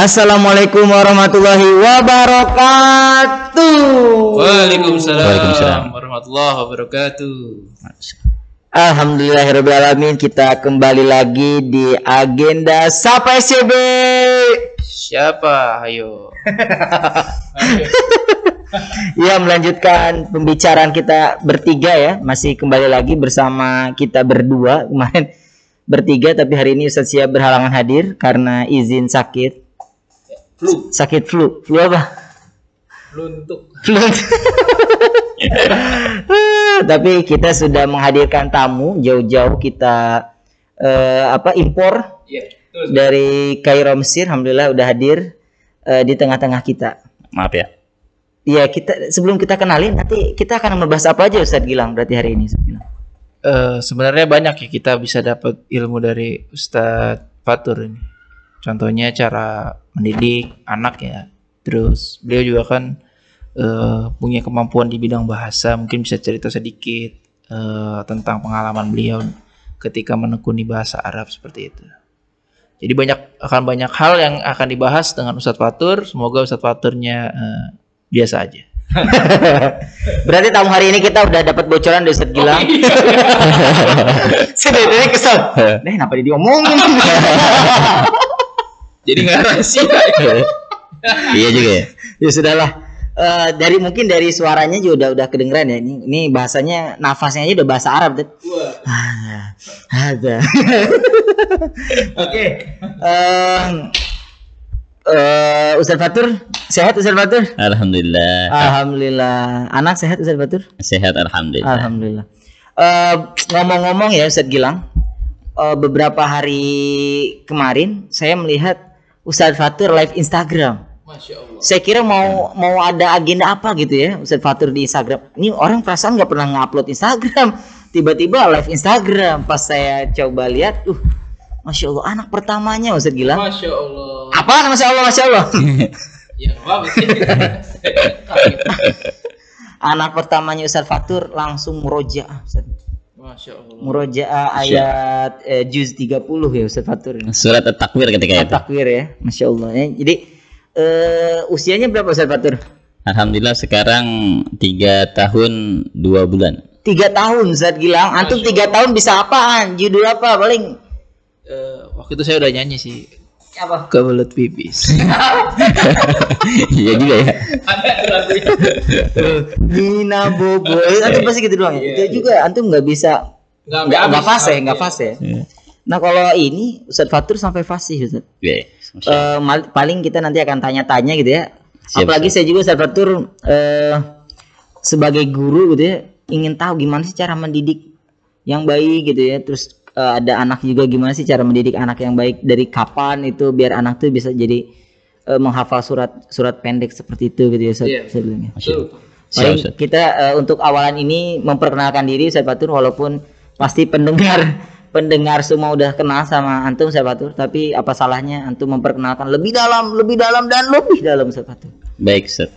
Assalamualaikum warahmatullahi wabarakatuh. Waalaikumsalam, Waalaikumsalam. warahmatullahi wabarakatuh. Alhamdulillahirobbilalamin kita kembali lagi di agenda Sapa SCB. Siapa? Ayo. Ya melanjutkan pembicaraan kita bertiga ya masih kembali lagi bersama kita berdua kemarin bertiga tapi hari ini Ustaz Siap berhalangan hadir karena izin sakit Flu, sakit flu flu apa luntuk. flu tapi kita sudah menghadirkan tamu jauh-jauh kita eh, apa impor Iya, betul. dari Kairo Mesir alhamdulillah udah hadir eh, di tengah-tengah kita Maaf ya. Iya kita sebelum kita kenalin nanti kita akan membahas apa aja Ustadz Gilang berarti hari ini Ustadz Gilang. Eh, sebenarnya banyak ya kita bisa dapat ilmu dari Ustadz Fatur ini. Contohnya cara mendidik anak ya. Terus beliau juga kan eh, punya kemampuan di bidang bahasa. Mungkin bisa cerita sedikit eh, tentang pengalaman beliau ketika menekuni bahasa Arab seperti itu. Jadi banyak akan banyak hal yang akan dibahas dengan Ustadz Fatur. Semoga Ustadz Faturnya eh, biasa aja. Berarti tamu hari ini kita udah dapat bocoran dari Ustadz Gilang. Saya dari tadi kesel. Nih kenapa dia diomongin? Jadi nggak rahasia. iya juga ya. ya sudahlah. Eh, dari mungkin dari suaranya juga udah udah kedengeran ya. Ini, ini bahasanya nafasnya aja udah bahasa Arab. Dad. Ah, Ada. Oke. Eh, Ustadz Fatur sehat Ustadz Fatur? Alhamdulillah. Alhamdulillah. Anak sehat Ustadz Batur? Sehat alhamdulillah. Alhamdulillah. Eh, ngomong-ngomong ya Ustadz Gilang, eh, beberapa hari kemarin saya melihat Ustadz Fatur live Instagram. Masya Allah. Saya kira mau mau ada agenda apa gitu ya Ustadz Fatur di Instagram. Ini orang perasaan nggak pernah ngupload Instagram. Tiba-tiba live Instagram. Pas saya coba lihat, uh, masya Allah anak pertamanya Ustadz Gilang. Masya Allah. Apa masya Allah masya Allah. Ya sih. anak pertamanya Ustadz Fatur langsung murojaah. Ustadz. Masya Allah. Murojaah ayat eh, juz 30 ya Ustaz Fatur ini. Surat at-takwir ketika itu. Takwir ya, Masya Allah. Ya, jadi eh, usianya berapa Ustaz Fatur? Alhamdulillah sekarang tiga tahun dua bulan. Tiga tahun Ustaz Gilang. Antum tiga tahun bisa apaan? Judul apa paling? Eh, waktu itu saya udah nyanyi sih. Apa? Kebelet pipis. Iya juga ya. Nina Bobo. Eh, antum pasti gitu doang ya. Itu juga antum nggak bisa Nggak nggak fase, nggak fase. Iya. Nah kalau ini Ustaz Fatur sampai fasih. Iya. Allah. Eh, mal- paling kita nanti akan tanya-tanya gitu ya. Siap, Apalagi saya juga Ustaz Fatur eh, sebagai guru gitu ya ingin tahu gimana sih cara mendidik yang baik gitu ya. Terus eh, ada anak juga gimana sih cara mendidik anak yang baik dari kapan itu biar anak tuh bisa jadi eh, menghafal surat surat pendek seperti itu gitu ya Ustaz. Iya. Saya ya. Siap, Paling Ustaz. kita eh, untuk awalan ini memperkenalkan diri Ustaz Fatur walaupun pasti pendengar pendengar semua udah kenal sama antum Ustaz Fatur tapi apa salahnya antum memperkenalkan lebih dalam lebih dalam dan lebih dalam Ustaz Fatur. Baik, Ustaz.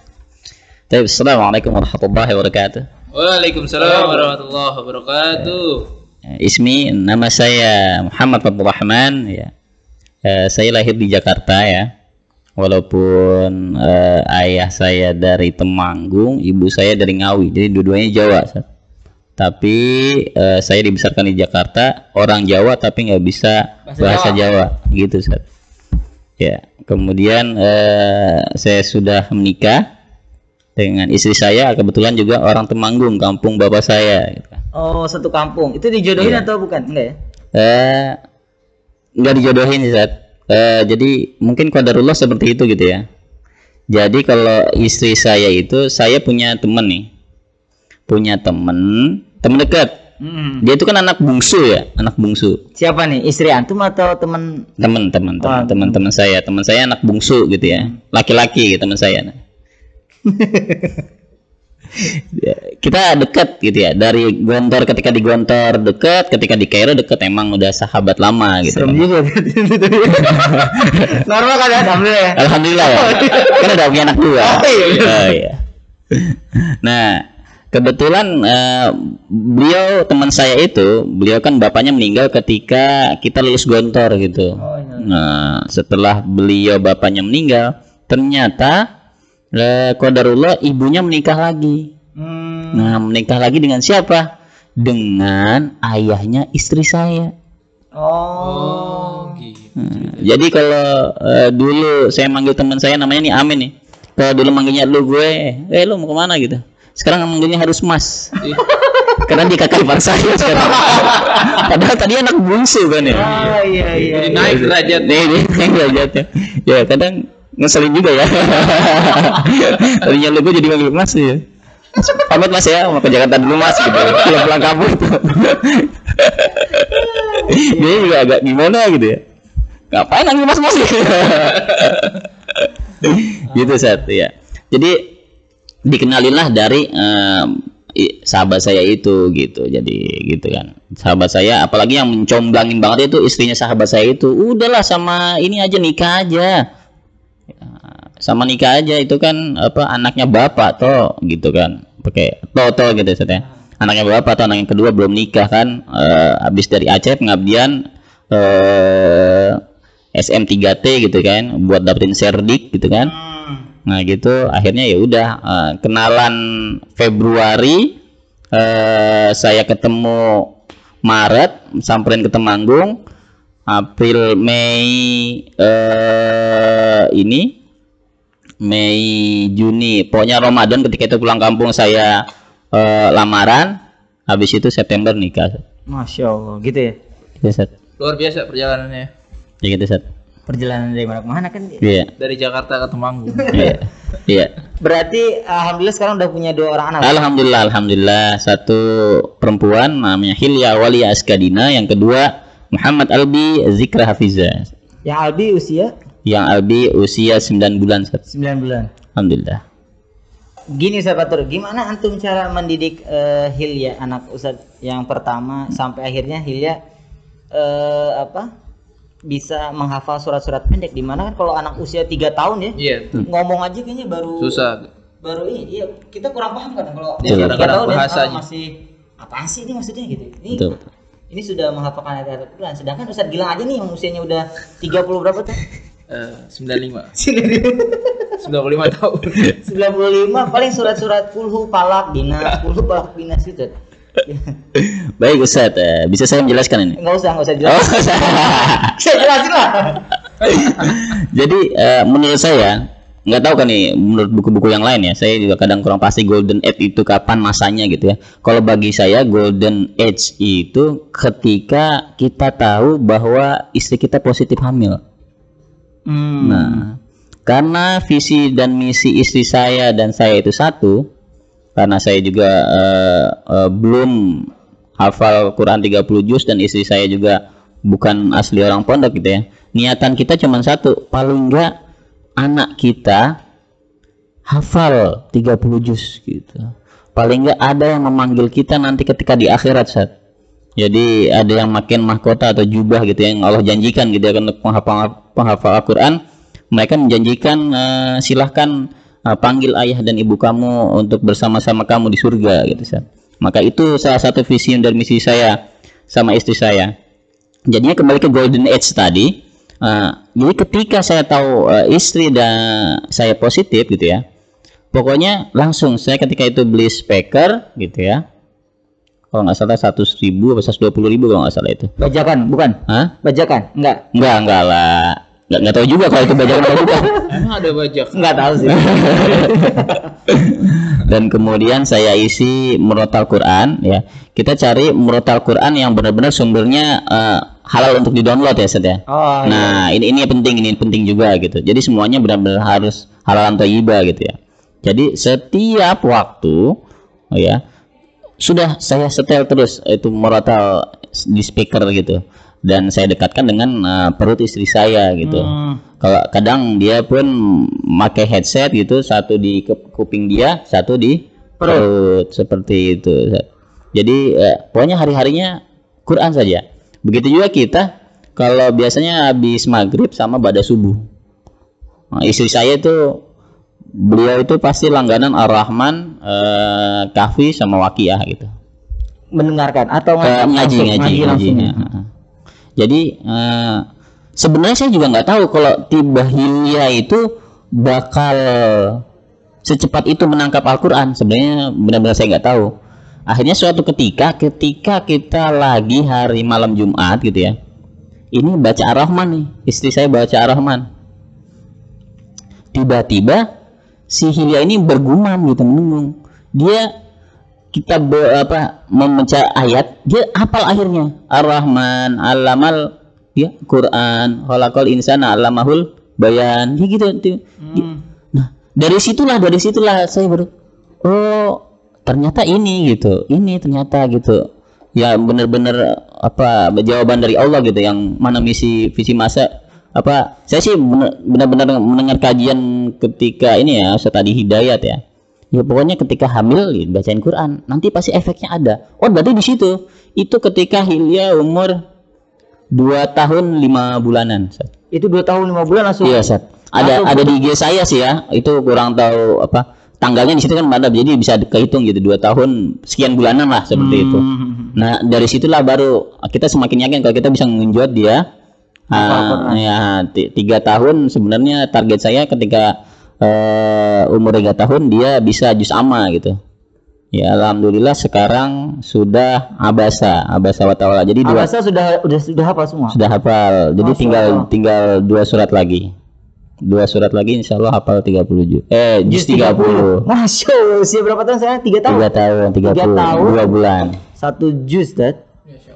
Baik, Assalamualaikum warahmatullahi wabarakatuh. Waalaikumsalam warahmatullahi wabarakatuh. Ismi nama saya Muhammad Abdul Rahman ya. Eh, saya lahir di Jakarta ya. Walaupun eh, ayah saya dari Temanggung, ibu saya dari Ngawi. Jadi dua-duanya Jawa. Tapi eh, saya dibesarkan di Jakarta, orang Jawa tapi nggak bisa bahasa, Jawa. gitu Ustaz. Ya, kemudian eh, saya sudah menikah dengan istri saya kebetulan juga orang Temanggung, kampung bapak saya gitu. Oh, satu kampung. Itu dijodohin atau bukan? Enggak ya? eh nggak dijodohin sih. Eh, jadi mungkin qadarullah seperti itu gitu ya jadi kalau istri saya itu saya punya temen nih punya temen temen dekat Hmm. dia itu kan anak bungsu ya anak bungsu Siapa nih? Istri antum atau teman? temen temen Wah, temen temen temen saya temen saya anak bungsu gitu ya laki-laki gitu temen saya Ya, kita dekat gitu ya dari Gontor ketika di Gontor dekat ketika di Kairo dekat emang udah sahabat lama gitu Serem juga. Normal kan ya? Alhamdulillah ya. Alhamdulillah ya. kan udah punya anak dua. Oh, iya. Oh, iya. Nah, kebetulan eh, beliau teman saya itu beliau kan bapaknya meninggal ketika kita lulus gontor gitu Oh, iya. nah setelah beliau bapaknya meninggal ternyata eh, qadarullah ibunya menikah lagi Hmm. nah menikah lagi dengan siapa dengan ayahnya istri saya Oh. gitu. Hmm, Jadi kalau eh, dulu saya manggil teman saya namanya nih Amin nih. Kalau dulu manggilnya lu gue, eh lu mau ke mana gitu. Sekarang manggilnya harus Mas. Karena dia kakak ipar saya sekarang. Padahal tadi anak bungsu kan ya. Oh iya iya. Jadi naik derajat. Nih, nih, naik derajatnya. Ya kadang ngeselin juga ya. Tadinya lu gue jadi manggil Mas ya. Pamit Mas ya, mau ke Jakarta dulu Mas gitu. Pulang pulang kampung tuh. Dia juga agak gimana gitu ya. Ngapain manggil Mas Mas gitu. gitu ya. Jadi dikenalinlah dari i- sahabat saya itu gitu. Jadi gitu kan. Sahabat saya apalagi yang mencomblangin banget itu istrinya sahabat saya itu. Udahlah sama ini aja nikah aja. Ya, sama nikah aja itu kan apa anaknya bapak toh gitu kan. Pakai toto gitu saya. Anaknya bapak atau anak yang kedua belum nikah kan. Eh, habis dari Aceh pengabdian eh SM3T gitu kan buat dapetin serdik gitu kan. Nah gitu akhirnya ya udah eh, kenalan Februari eh, saya ketemu Maret samperin ke Temanggung April Mei eh, ini Mei Juni pokoknya Ramadan ketika itu pulang kampung saya eh, lamaran habis itu September nikah Masya Allah gitu ya. ya Sat. Luar biasa perjalanannya. ya gitu Sat. Perjalanan dari mana ke mana kan? iya Dari Jakarta ke Temanggung. iya iya Berarti alhamdulillah sekarang udah punya dua orang anak. Alhamdulillah, alhamdulillah satu perempuan namanya Hilya Walia Askadina, yang kedua Muhammad Albi Zikra Hafiza. Yang Albi usia Yang Albi usia 9 bulan. Sat. 9 bulan. Alhamdulillah. Gini Ustaz Fatur, gimana antum cara mendidik eh, Hilya anak Ustaz yang pertama sampai akhirnya Hilya eh, apa bisa menghafal surat-surat pendek di mana kan kalau anak usia tiga tahun ya Iya, ngomong aja kayaknya baru Susah. baru ini iya kita kurang paham kan kalau tahun ya, bahasanya. ah, masih apaan sih ini maksudnya gitu ini Betul. ini sudah menghafalkan ayat-ayat Al-Quran sedangkan Ustaz Gilang aja nih yang usianya udah 30 berapa tuh Eh, 95. 95 tahun. 95 paling surat-surat kulhu palak dinas kulhu palak dinas itu Baik Ustaz, eh, bisa saya menjelaskan ini? nggak usah nggak usah Oh, jelasin. saya jelasin lah. Jadi eh, menurut saya nggak tahu kan nih menurut buku-buku yang lain ya saya juga kadang kurang pasti golden age itu kapan masanya gitu ya. Kalau bagi saya golden age itu ketika kita tahu bahwa istri kita positif hamil Hmm. Nah, karena visi dan misi istri saya dan saya itu satu, karena saya juga eh, eh, belum hafal Quran 30 juz dan istri saya juga bukan asli orang pondok gitu ya. Niatan kita cuma satu, paling enggak anak kita hafal 30 juz gitu. Paling enggak ada yang memanggil kita nanti ketika di akhirat saat jadi ada yang makin mahkota atau jubah gitu ya, yang Allah janjikan gitu ya untuk penghafal penghafal Al-Qur'an. Mereka menjanjikan eh, silahkan eh, panggil ayah dan ibu kamu untuk bersama-sama kamu di surga gitu Sat. Maka itu salah satu visi dan misi saya sama istri saya. Jadinya kembali ke golden age tadi. eh, jadi ketika saya tahu eh, istri dan saya positif gitu ya. Pokoknya langsung saya ketika itu beli speaker gitu ya kalau nggak salah seratus ribu atau seratus dua puluh ribu kalau nggak salah itu. Bajakan bukan? Hah? bajakan? Enggak Enggak, enggak lah. Nggak, nggak tahu juga kalau itu bajakan atau bukan. Emang ada bajak. enggak tahu sih. Dan kemudian saya isi murotal Quran ya. Kita cari murotal Quran yang benar-benar sumbernya eh, halal untuk di-download ya Seth ya? Oh nah ini ini penting ini penting juga gitu. Jadi semuanya benar-benar harus halal atau iba gitu ya. Jadi setiap waktu oh ya sudah saya setel terus itu murotal di speaker gitu. Dan saya dekatkan dengan eh, perut istri saya gitu. Hmm. kalau kadang dia pun pakai headset gitu satu di kuping dia satu di perut, seperti itu jadi eh, pokoknya hari harinya Quran saja. Begitu juga kita kalau biasanya habis maghrib sama pada subuh. Nah, istri saya itu beliau itu pasti langganan Ar-Rahman, eh, Kahfi sama Waqiah gitu. Mendengarkan atau ngaji ngaji ngaji. langsung. ya. Jadi eh, sebenarnya saya juga nggak tahu kalau tiba Hilya itu bakal secepat itu menangkap Al-Quran. Sebenarnya benar-benar saya nggak tahu. Akhirnya suatu ketika, ketika kita lagi hari malam Jumat gitu ya, ini baca Ar-Rahman nih, istri saya baca Ar-Rahman. Tiba-tiba si Hilya ini bergumam gitu, menunggu. Dia kita be- apa membaca ayat dia hafal akhirnya. Ar-Rahman Allamal ya Quran khalaqal insana allamahul bayan dia gitu tuh. Di- nah dari situlah dari situlah saya baru oh ternyata ini gitu. Ini ternyata gitu. Ya benar-benar apa jawaban dari Allah gitu yang mana misi visi masa apa saya sih benar- benar-benar mendengar kajian ketika ini ya Ustaz tadi hidayat ya ya pokoknya ketika hamil ya, bacain Quran nanti pasti efeknya ada oh berarti di situ itu ketika Hilya umur dua tahun lima bulanan Ustaz. Itu dua tahun lima bulan langsung. iya Ustaz. ada Langsung ada di IG saya sih ya itu kurang tahu apa tanggalnya di situ kan ada jadi bisa kehitung gitu dua tahun sekian bulanan lah seperti itu Hmm. nah dari situlah baru kita semakin yakin kalau kita bisa mengenjot dia Ah, ya ti- tiga tahun sebenarnya target saya ketika eh, umur tiga tahun dia bisa jus ama gitu ya alhamdulillah sekarang sudah abasa abasa wa ta'ala jadi dua Abasa sudah udah sudah hafal semua. sudah hafal jadi Masya tinggal Allah. tinggal dua surat lagi dua surat lagi insya Allah hafal 30 juz eh juz 30 Masya Allah, usia berapa tahun sekarang? Tiga tahun. tiga tahun 30 Tiga tahun. dua bulan Satu jus, Dad.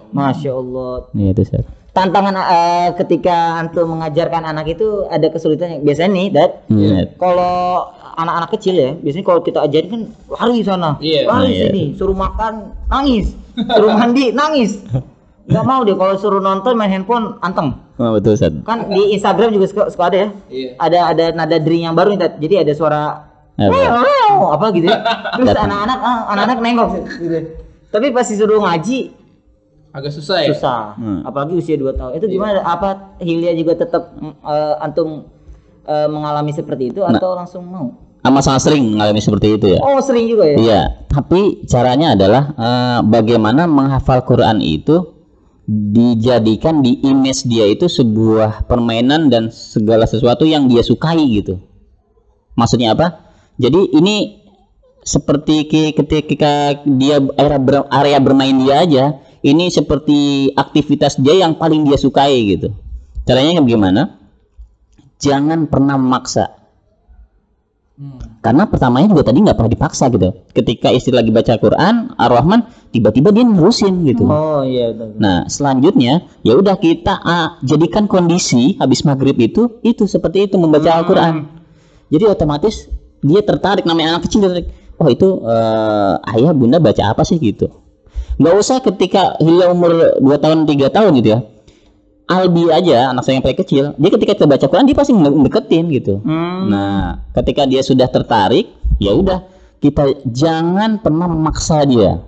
Masya Allah. Iya itu Ustaz. Tantangan eh, ketika antum mengajarkan anak itu ada kesulitannya. Biasanya nih, Dad. Iya. Kalau anak-anak kecil ya, biasanya kalau kita ajarin kan lari sana, Iya. lari Iya. sini, suruh makan nangis, suruh mandi nangis. Gak mau deh kalau suruh nonton main handphone anteng. Oh, betul Ustaz. Kan di Instagram juga suka, suka ada ya. Iya. Ada ada nada dering yang baru nih, Dad. Jadi ada suara Apa? Gitu ya. Terus anak-anak ah, anak-anak nengok gitu. Tapi pas disuruh ngaji Agak susah ya. susah. Hmm. Apalagi usia 2 tahun. Itu gimana? Apa Hilya juga tetap mm, eh, antum eh, mengalami seperti itu atau langsung mau? Amat sangat sering mengalami seperti itu ya. Oh, sering juga ya. Iya, tapi caranya adalah eh, bagaimana menghafal Quran itu dijadikan di image dia itu sebuah permainan dan segala sesuatu yang dia sukai gitu. Maksudnya apa? Jadi ini seperti ki- ketika dia area, ber- area bermain dia aja, ini seperti aktivitas dia yang paling dia sukai gitu. Caranya bagaimana? Jangan pernah memaksa. Karena pertamanya juga tadi nggak pernah dipaksa gitu. Ketika istri lagi baca Quran, Ar-Rahman tiba-tiba dia nerusin gitu. Oh iya betul. Nah, selanjutnya ya udah kita ah, jadikan kondisi habis maghrib itu itu seperti itu membaca Al-Qur'an. Jadi otomatis dia tertarik namanya anak kecil tertarik. Oh itu eh, ayah bunda baca apa sih gitu. Nggak usah ketika Hilya umur 2 tahun 3 tahun gitu ya. Albi aja anak saya yang paling kecil, dia ketika kita baca Quran dia pasti ngedeketin gitu. Hmm. Nah, ketika dia sudah tertarik, ya udah kita jangan pernah memaksa dia.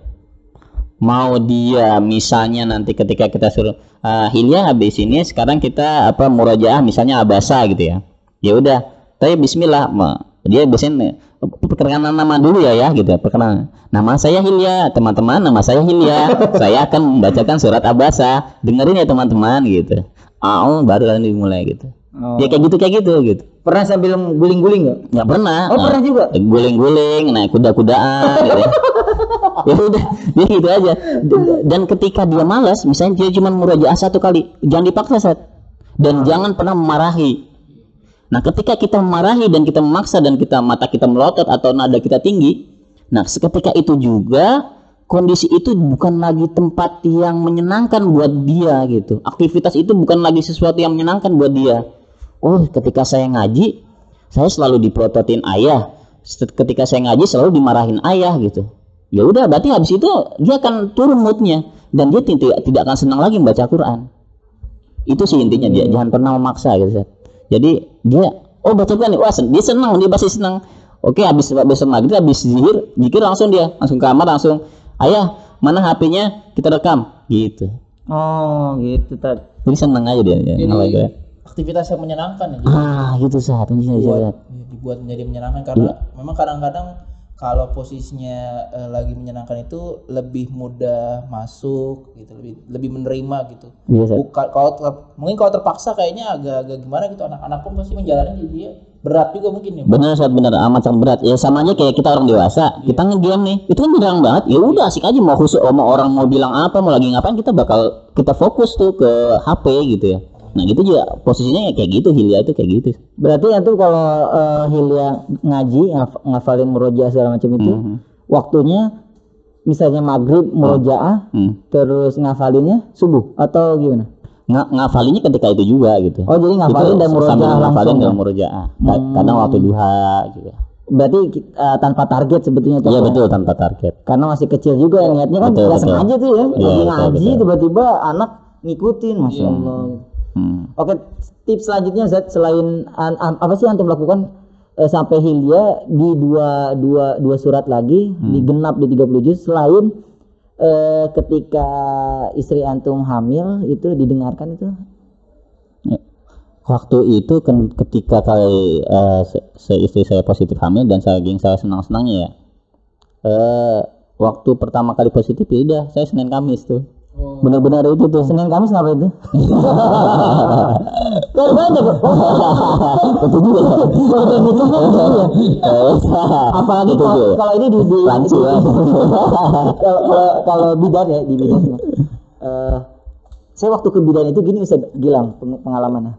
Mau dia misalnya nanti ketika kita suruh "Ah, Hilya habis ini sekarang kita apa murojaah misalnya abasa gitu ya. Ya udah, tapi bismillah Ma. dia biasanya perkenalan nama dulu ya ya gitu perkenalan nama saya Hilya teman-teman nama saya Hilya. Saya akan membacakan surat abasa. Dengerin ya teman-teman gitu. Oh baru lalu dimulai gitu. Oh. ya kayak gitu kayak gitu gitu. Pernah sambil guling-guling nggak? nggak pernah. Oh, pernah juga? guling-guling naik kuda-kudaan gitu ya. ya udah dia gitu aja. Dan ketika dia malas misalnya dia cuma murajaah satu kali jangan dipaksa dan jangan pernah memarahi nah ketika kita memarahi dan kita memaksa dan kita mata kita melotot atau nada kita tinggi nah seketika itu juga kondisi itu bukan lagi tempat yang menyenangkan buat dia gitu. Aktivitas itu bukan lagi sesuatu yang menyenangkan buat dia. Oh ketika saya ngaji saya selalu diprototin ayah. Ketika saya ngaji selalu dimarahin ayah gitu. Ya udah berarti habis itu dia akan turun moodnya dan dia tidak tidak akan senang lagi membaca Quran. Itu sih intinya dia jangan pernah memaksa gitu. Jadi dia oh baca Quran nih. wah dia senang dia pasti senang oke habis besok maghrib habis zikir zikir langsung dia langsung ke kamar langsung ayah mana HP-nya kita rekam gitu Oh gitu tad. jadi senang aja dia, Jadi Quran. aktivitas yang menyenangkan ya. ah gitu saat ini Buat Zat. ya, dibuat menjadi menyenangkan karena memang kadang-kadang kalau posisinya eh, lagi menyenangkan itu lebih mudah masuk gitu lebih lebih menerima gitu Iya, Sat. Bukan kalau ter- mungkin kalau terpaksa kayaknya agak-agak gimana gitu anak-anak pun pasti menjalani jadi dia berat juga mungkin ya Bener saat bener amat sangat berat. Ya sama aja kayak kita orang dewasa. Kita ngegame nih, itu kan beneran banget. Ya udah asik aja mau khusus mau orang mau bilang apa, mau lagi ngapain kita bakal kita fokus tuh ke HP gitu ya. Nah gitu juga posisinya ya kayak gitu Hilya itu kayak gitu. Berarti itu kalau eh, Hilya ngaji ngaf- ngafalin murojaah segala macam itu Mhm. waktunya misalnya maghrib murojaah Hmm. terus ngafalinnya subuh atau gimana? Nga ngafalinnya ketika itu juga gitu. Oh jadi ngafalin dan sambil murojaah ngafalin langsung. dan ya? murojaah. Kadang waktu duha gitu. Berarti ki- eh, tanpa target sebetulnya tuh. Iya ya? betul tanpa target. Karena masih kecil juga ya niatnya kan Betul, sengaja tuh ya. Iya, Lagi betul, ngaji tiba-tiba anak ngikutin, masya Allah. Hmm. Oke, tips selanjutnya Zat selain an- an- apa sih yang antum lakukan eh, sampai Hilya di dua dua dua surat lagi Hmm. di genap di 30 juz selain eh, ketika istri antum hamil itu didengarkan itu Waktu itu kan ketika kali eh, se, se- istri saya positif hamil dan saking saya senang-senangnya ya. Eh waktu pertama kali positif ya udah saya Senin Kamis tuh. Benar-benar itu tuh. Senin Kamis kenapa itu? Kan banyak kok. Betul juga. Apalagi Betul kalau, ini di, di kalau kalau kalau bidan ya di bidan. Eh, saya waktu ke bidan itu gini Ustaz Gilang peng- pengalamannya.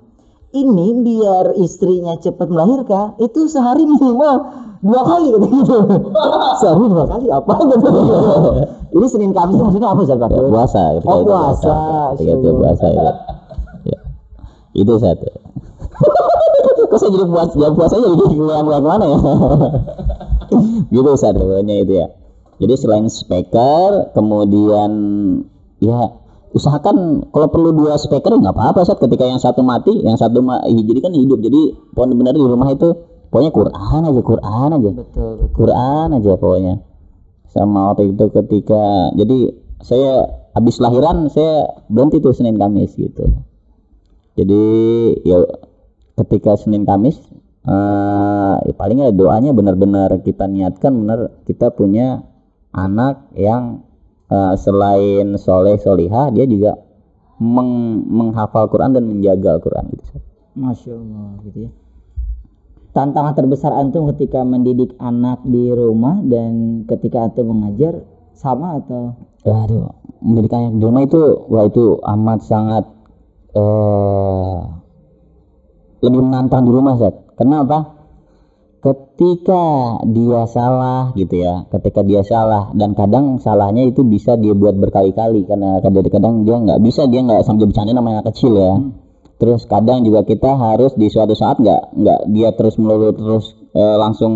Ini biar istrinya cepat melahirkan itu sehari minimal dua kali gitu. sehari dua kali apa gitu. ini Senin Kamis itu maksudnya apa? Pak? Ya, puasa ketika Oh itu puasa. ketika itu puasa itu. Ya. Itu satu. Kok saya jadi puasa ya puasanya jadi keluar keluar mana ya? gitu satu pokoknya itu ya. Jadi selain speaker, kemudian ya usahakan kalau perlu dua speaker nggak apa-apa saat ketika yang satu mati, yang satu ma jadi kan hidup. Jadi pohon benar di rumah itu pokoknya Quran aja, Quran aja. Betul, betul. Quran aja pokoknya sama waktu itu ketika jadi saya habis lahiran saya berhenti tuh Senin Kamis gitu jadi ya ketika Senin Kamis eh ya paling ya doanya benar-benar kita niatkan benar kita punya anak yang eh, selain soleh solihah dia juga meng- menghafal Quran dan menjaga Al-Quran gitu Masya Allah gitu ya. Tantangan terbesar antum ketika mendidik anak di rumah dan ketika antum mengajar sama atau Waduh, mendidik anak di rumah itu, wah itu amat sangat eh lebih menantang di rumah, Zat. Kenapa? Ketika dia salah gitu ya, ketika dia salah dan kadang salahnya itu bisa dia buat berkali-kali karena kadang-kadang dia nggak bisa dia nggak sambil bercanda namanya anak kecil ya. Terus kadang juga kita harus di suatu saat nggak nggak dia terus melulu terus eh, langsung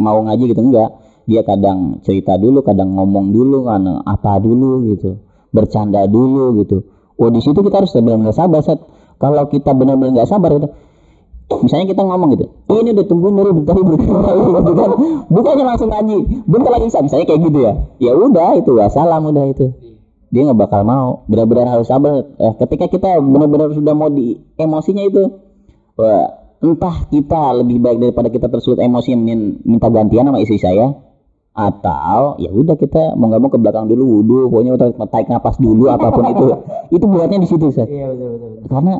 mau ngaji gitu enggak dia kadang cerita dulu kadang ngomong dulu kan apa dulu gitu bercanda dulu gitu oh di situ kita harus benar-benar sabar Sat. kalau kita benar-benar nggak sabar gitu misalnya kita ngomong gitu ini udah tungguin dulu bentar gitu kan. Bukannya langsung ngaji bentar lagi bisa misalnya kayak gitu ya. Ya udah itu wassalam udah itu. Dia nggak bakal mau. Benar-benar harus sabar. Eh, ketika kita benar-benar sudah mau di emosinya itu wah, entah kita lebih baik daripada kita tersulut emosi min- minta gantian sama istri saya atau ya udah kita mau nggak mau ke belakang dulu wudhu pokoknya udah tarik napas dulu apa pun itu. Itu buatnya di situ Sat. Iya betul betul. betul. karena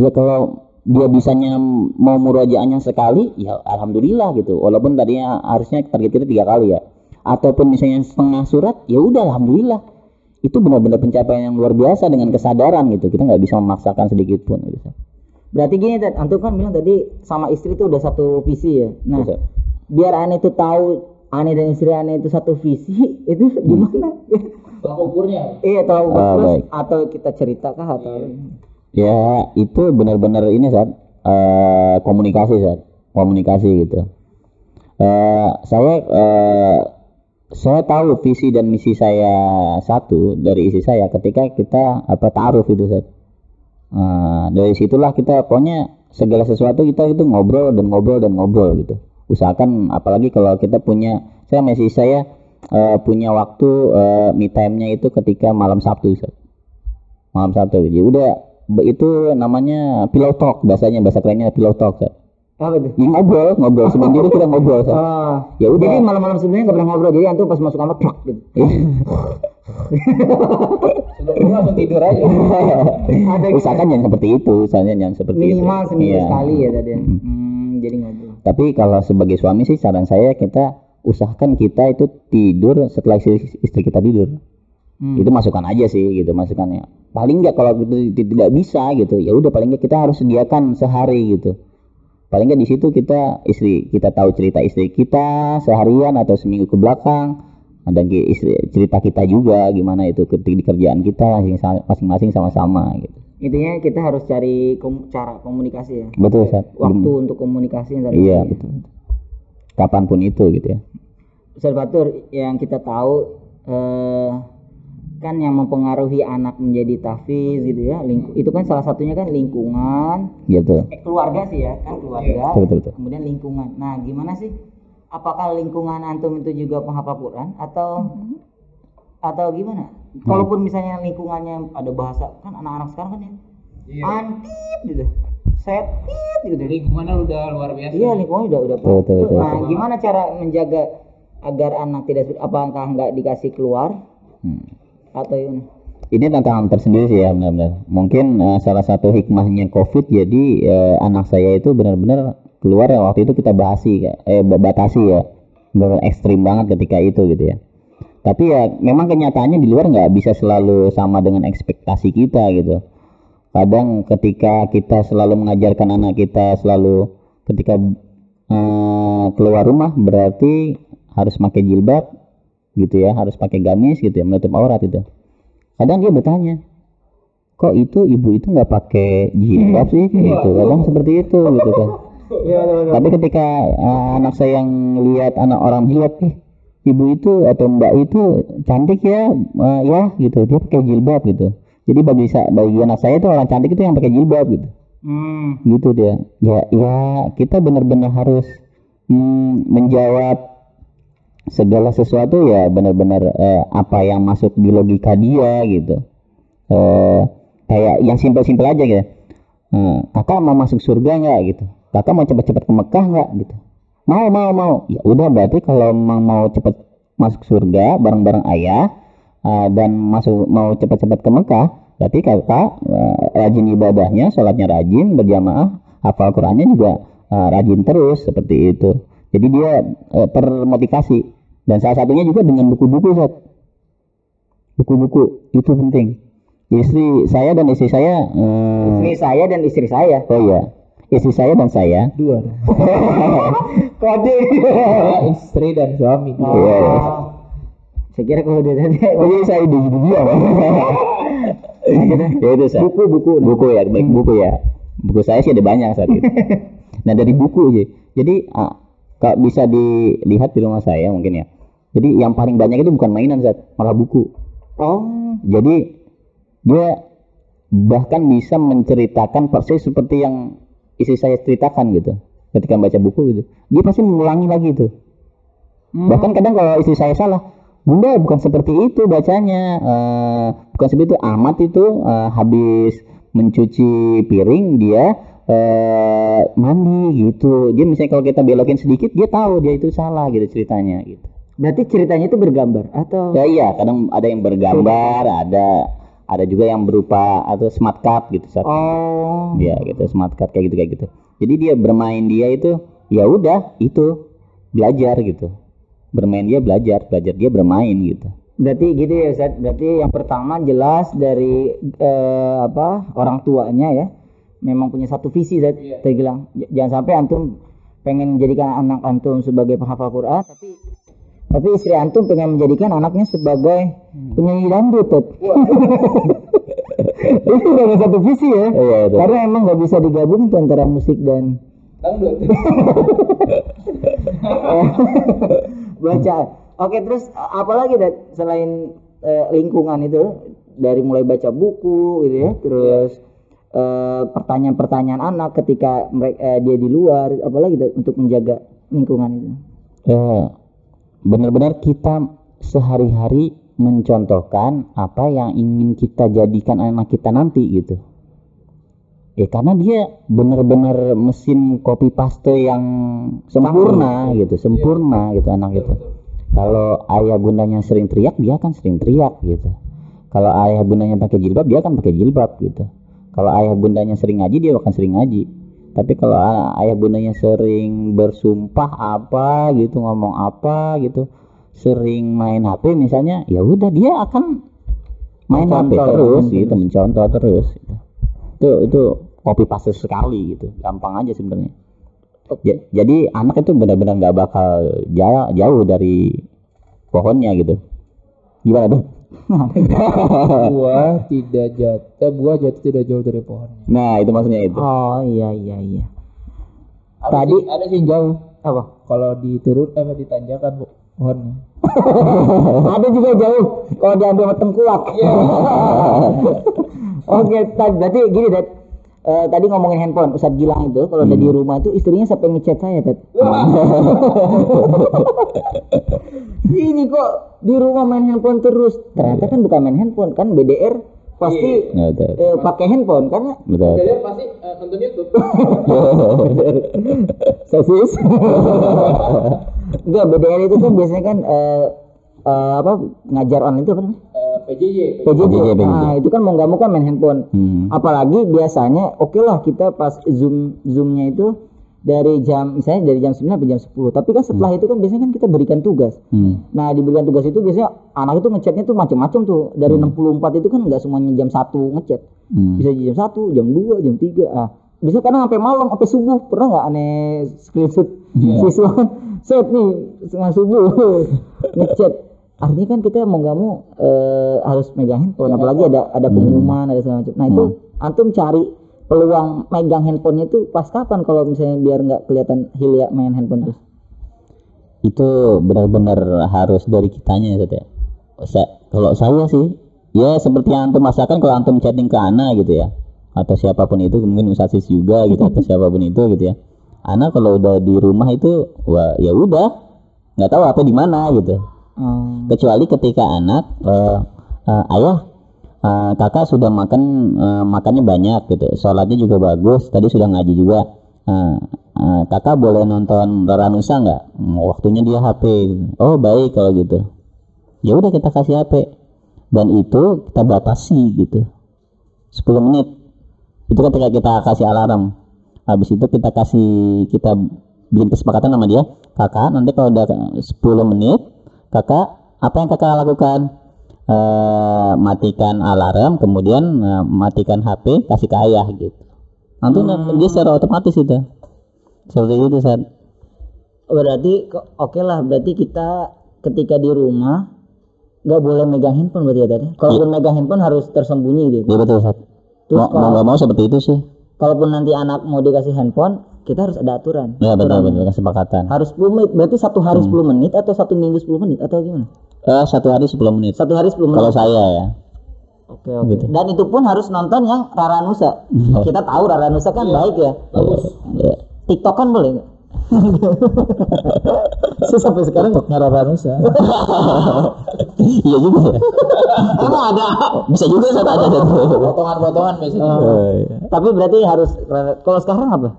ya kalau dia bisanya mau murajaahnya sekali ya alhamdulillah gitu walaupun tadinya harusnya target kita tiga kali ya ataupun misalnya setengah surat ya udah alhamdulillah itu benar-benar pencapaian yang luar biasa dengan kesadaran gitu kita nggak bisa memaksakan sedikit pun gitu. Berarti gini Ted, antum kan bilang tadi sama istri itu udah satu visi ya. Nah, Betul. biar aneh itu tahu aneh dan istri aneh itu satu visi itu gimana? Tolak ukurnya iya tahu Ah, terus baik. atau kita ceritakan atau Ya itu benar-benar ini saat komunikasi saat komunikasi gitu. Eh saya eh, saya tahu visi dan misi saya satu dari isi saya ketika kita apa taruh itu saat. dari situlah kita pokoknya segala sesuatu kita itu ngobrol dan ngobrol dan ngobrol gitu. Usahakan apalagi kalau kita punya saya masih saya eh, punya waktu eh, me time-nya itu ketika malam Sabtu Ustaz malam Sabtu. Jadi udah itu namanya pillow talk bahasanya bahasa kerennya pillow talk. Apa tuh? Ya, ngobrol, ngobrol sebelum tidur kita ngobrol. Oh. Ya udah. Jadi malam-malam sebelumnya nggak pernah ngobrol. Jadi antum pas masuk kamar plak gitu. langsung tidur aja. Usahakan jangan seperti itu, usahakan jangan seperti itu. Minimal seminggu Iya. sekali ya tadi. Hmm, jadi ngobrol. Tapi kalau sebagai suami sih saran saya kita usahakan kita itu tidur setelah istri, istri kita tidur. Hmm. Itu masukan aja sih gitu masukannya. Paling nggak kalau itu tidak bisa gitu, ya udah paling nggak kita harus sediakan sehari gitu. Paling nggak di situ kita istri kita tahu cerita istri kita seharian atau seminggu ke belakang dan istri, cerita kita juga gimana itu ketika di kerjaan kita masing- masing-masing sama-sama gitu. Intinya kita harus cari kom- cara komunikasi ya. Betul Ustaz. Waktu untuk komunikasi yang. Iya betul. Kapan pun itu gitu ya. Ustaz yang kita tahu eh, kan yang mempengaruhi anak menjadi tafiz gitu ya, lingku- itu kan salah satunya kan lingkungan, Gitu. eh, keluarga sih ya, kan keluarga, Betul betul. betul. kemudian lingkungan. Nah, gimana sih? Apakah lingkungan antum itu juga penghafal Quran atau atau gimana? Kalaupun misalnya lingkungannya ada bahasa kan anak-anak sekarang kan ya, antit gitu, setit gitu. Lingkungannya udah luar biasa. Iya lingkungan udah udah Betul, betul, betul. Nah gimana cara menjaga agar anak tidak apakah nggak dikasih keluar Hmm. Atau gimana? Ini tantangan tersendiri sih ya benar-benar. Mungkin eh, salah satu hikmahnya COVID jadi eh, anak saya itu benar-benar keluar ya waktu itu kita bahasi eh batasi ya. Benar ekstrim banget ketika itu gitu ya. Tapi ya memang kenyataannya di luar nggak bisa selalu sama dengan ekspektasi kita gitu. Kadang ketika kita selalu mengajarkan anak kita selalu ketika eh, keluar rumah berarti harus pakai jilbab gitu ya, harus pakai gamis gitu ya menutup aurat itu. Kadang dia bertanya kok itu ibu itu nggak pakai jilbab sih? Gitu kadang seperti itu gitu kan. Tapi ketika uh, anak saya yang lihat anak orang jilbab eh ibu itu atau mbak itu cantik ya uh, ya gitu. Dia pakai jilbab gitu. Jadi bagi bagi anak saya itu orang cantik itu yang pakai jilbab gitu. Hmm. gitu dia. Ya ya kita benar-benar harus mm, menjawab segala sesuatu ya benar-benar eh, apa yang masuk di logika dia gitu. Eh, kayak yang simpel-simpel aja gitu. Eh, kakak mau masuk surga nggak gitu? Kakak mau cepat-cepat ke Mekah nggak gitu? Mau mau mau. Ya udah berarti kalau memang mau cepat masuk surga bareng-bareng ayah eh, dan masuk mau cepat-cepat ke Mekah berarti kakak eh, rajin ibadahnya sholatnya rajin berjamaah hafal Qurannya juga eh, rajin terus seperti itu jadi dia eh, termotivasi dan salah satunya juga dengan buku-buku Ustaz. buku-buku itu penting istri saya dan istri saya eh, Istri saya dan istri saya. oh iya istri saya dan saya Dua. Kode. istri dan suami. Iya, iya. Oh. Saya kira kalau udah tadi. oh iya saya di di dia ya itu Ustaz. Buku buku. buku ya baik buku ya buku saya sih ada banyak saat itu nah dari buku aja jadi ah, kalau bisa dilihat di rumah saya mungkin ya. Jadi yang paling banyak itu bukan mainan saat malah buku. Oh. jadi dia bahkan bisa menceritakan persis seperti yang istri saya ceritakan gitu ketika baca buku gitu. Dia pasti mengulangi lagi tuh Hmm. bahkan kadang kalau istri saya salah bunda bukan seperti itu bacanya. Eh, bukan seperti itu amat itu. Eh, habis mencuci piring dia eh, mandi gitu dia misalnya kalau kita belokin sedikit dia tahu dia itu salah gitu ceritanya gitu Berarti ceritanya itu bergambar atau? ya iya kadang ada yang bergambar ada ada juga yang berupa atau smart card gitu Sat. Oh. ya gitu smart card kayak gitu kayak gitu jadi dia bermain dia itu ya udah itu belajar gitu bermain dia belajar belajar dia bermain gitu Berarti gitu ya Ustaz. Berarti yang pertama jelas dari eh, apa orang tuanya ya memang punya satu visi Ustaz. Tadi bilang jangan sampai antum pengen menjadikan anak antum sebagai penghafal Quran tapi tapi istri antum pengen menjadikan anaknya sebagai penyanyi dangdut itu udah satu visi ya. iya itu Karena emang nggak bisa digabung tuh antara musik dan baca. Oke, terus a- apa lagi Dad? selain eh, lingkungan itu dari mulai baca buku gitu ya, terus eh, pertanyaan-pertanyaan anak ketika mereka dia di luar, apalagi Dad, untuk menjaga lingkungan itu. Eh, benar-benar kita sehari-hari mencontohkan apa yang ingin kita jadikan anak kita nanti gitu Ya karena dia benar-benar mesin copy paste yang sempurna gitu, sempurna gitu anak itu. Kalau ayah bundanya sering teriak, dia kan sering teriak gitu. Kalau ayah bundanya pakai jilbab, dia kan pakai jilbab gitu. Kalau ayah bundanya sering ngaji, dia akan sering ngaji. Tapi kalau ayah bundanya sering bersumpah apa gitu, ngomong apa gitu, sering main HP misalnya, ya udah dia akan main HP terus gitu, mencontoh terus. Gitu. Itu itu copy paste sekali gitu, gampang aja sebenarnya. Ja- jadi anak itu benar-benar nggak bakal jauh, jauh dari pohonnya gitu. Gimana tuh? buah tidak jatuh buah jatuh tidak jauh dari pohonnya Nah itu maksudnya itu. Oh iya iya iya. ada Tadi- sih, ada sih jauh Apa? kalau diturun eh apa, ditanjakan bu pohonnya Ada juga jauh kalau diambil sama tengkulak. Oke, tadi berarti gini, Dad. Eh, tadi ngomongin handphone, Ustadz Gilang itu kalau udah di rumah itu istrinya sampai ngechat saya, Dad. Ini kok di rumah main handphone terus. Ternyata kan bukan main handphone, kan BDR pasti Nah, betul. eh, pakai handphone karena Betul. pasti nonton YouTube sosis enggak BDR itu kan biasanya kan eh, eh, apa ngajar online itu apa namanya? PJJ PJJ, PJJ. Nah, itu kan mau nggak mau kan main handphone. Hmm. apalagi biasanya oke lah kita pas zoom zoomnya itu dari jam misalnya dari jam 9 sampai jam 10 tapi kan setelah itu kan biasanya kan kita berikan tugas. Hmm. nah diberikan tugas itu biasanya anak itu ngechatnya tuh macam-macam tuh. Dari 64 itu kan nggak semuanya jam 1 ngechat. Hmm. bisa jam 1, jam 2, jam 3 ah bisa kadang sampai malam sampai subuh. Pernah nggak aneh screenshot siswa? Set nih setengah subuh. Ngechat artinya kan kita mau nggak mau eh, harus megang handphone apalagi ada ada pengumuman ada segala macam nah itu antum cari peluang megang handphonenya itu pas kapan kalau misalnya biar nggak kelihatan hilia main handphone terus Itu benar-benar harus dari kitanya ya. Sa- kalau saya sih ya seperti yang antum masakan kalau antum chatting ke Ana gitu ya atau siapa pun itu mungkin Ustazis juga gitu atau siapa pun itu gitu ya. Ana kalau udah di rumah itu wah ya udah nggak tahu apa di mana gitu. Hmm. kecuali ketika anak eh, eh, ayah eh, kakak sudah makan eh, makannya banyak gitu. Sholatnya juga bagus tadi sudah ngaji juga. Eh, eh, kakak boleh nonton Raranusa nggak? Hmm, waktunya dia HP oh baik kalau gitu. Ya udah kita kasih HP dan itu kita batasi gitu. 10 menit. Itu ketika kita kasih alarm. Habis itu kita kasih kita bikin kesepakatan sama dia. Kakak nanti kalau udah 10 menit kakak apa yang kakak lakukan? Eh, matikan alarm kemudian eh, matikan HP kasih ke ayah gitu. Nanti dia secara otomatis itu. Seperti itu saat berarti oke lah berarti kita ketika di rumah nggak boleh megang handphone berarti ya tadi kalaupun megang handphone harus tersembunyi gitu Iya betul saat Terus mau mau seperti itu sih kalaupun nanti anak mau dikasih handphone kita harus ada aturan. Ya betul betul kesepakatan harus 10 menit berarti satu hari 10 menit atau satu minggu 10 menit atau gimana? Eh, satu hari 10 menit. Satu hari 10 menit. kalau saya ya. Oke oke. Dan itu pun harus nonton yang Raranusa kita tahu Raranusa kan baik ya? Ya. TikTok kan boleh nggak Saya sampai sekarang nggak Raranusa iya juga ya. Emang ada? Bisa juga saat ada satu potongan-potongan biasanya. Tapi berarti harus kalau sekarang apa?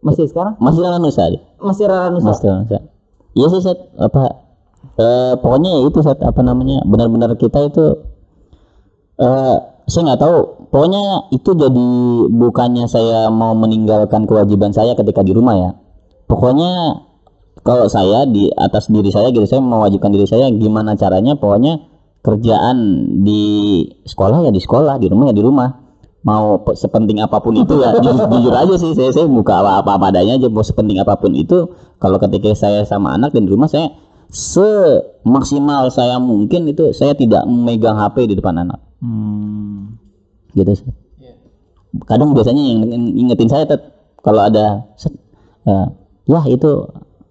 Masih sekarang? Masih dalam nusa deh masih Raranusa Mas Nusa. Iya sih set apa eh pokoknya ya itu set apa namanya? Benar-benar kita itu eh saya nggak tahu. Pokoknya itu jadi bukannya saya mau meninggalkan kewajiban saya ketika di rumah ya. Pokoknya kalau saya di atas diri saya gitu saya mewajibkan diri saya gimana caranya pokoknya kerjaan di sekolah ya di sekolah di rumah ya di rumah mau pe- sepenting apa pun itu ya jujur, jujur aja sih saya saya buka apa apa, apa adanya aja mau sepenting apa pun itu kalau ketika saya sama anak dan di rumah saya semaksimal saya mungkin itu saya tidak memegang HP di depan anak Hmm. gitu Set. kadang biasanya yang ingetin saya Tet, kalau ada set, eh, wah itu